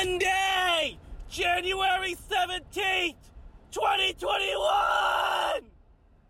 Monday, January 17th, 2021.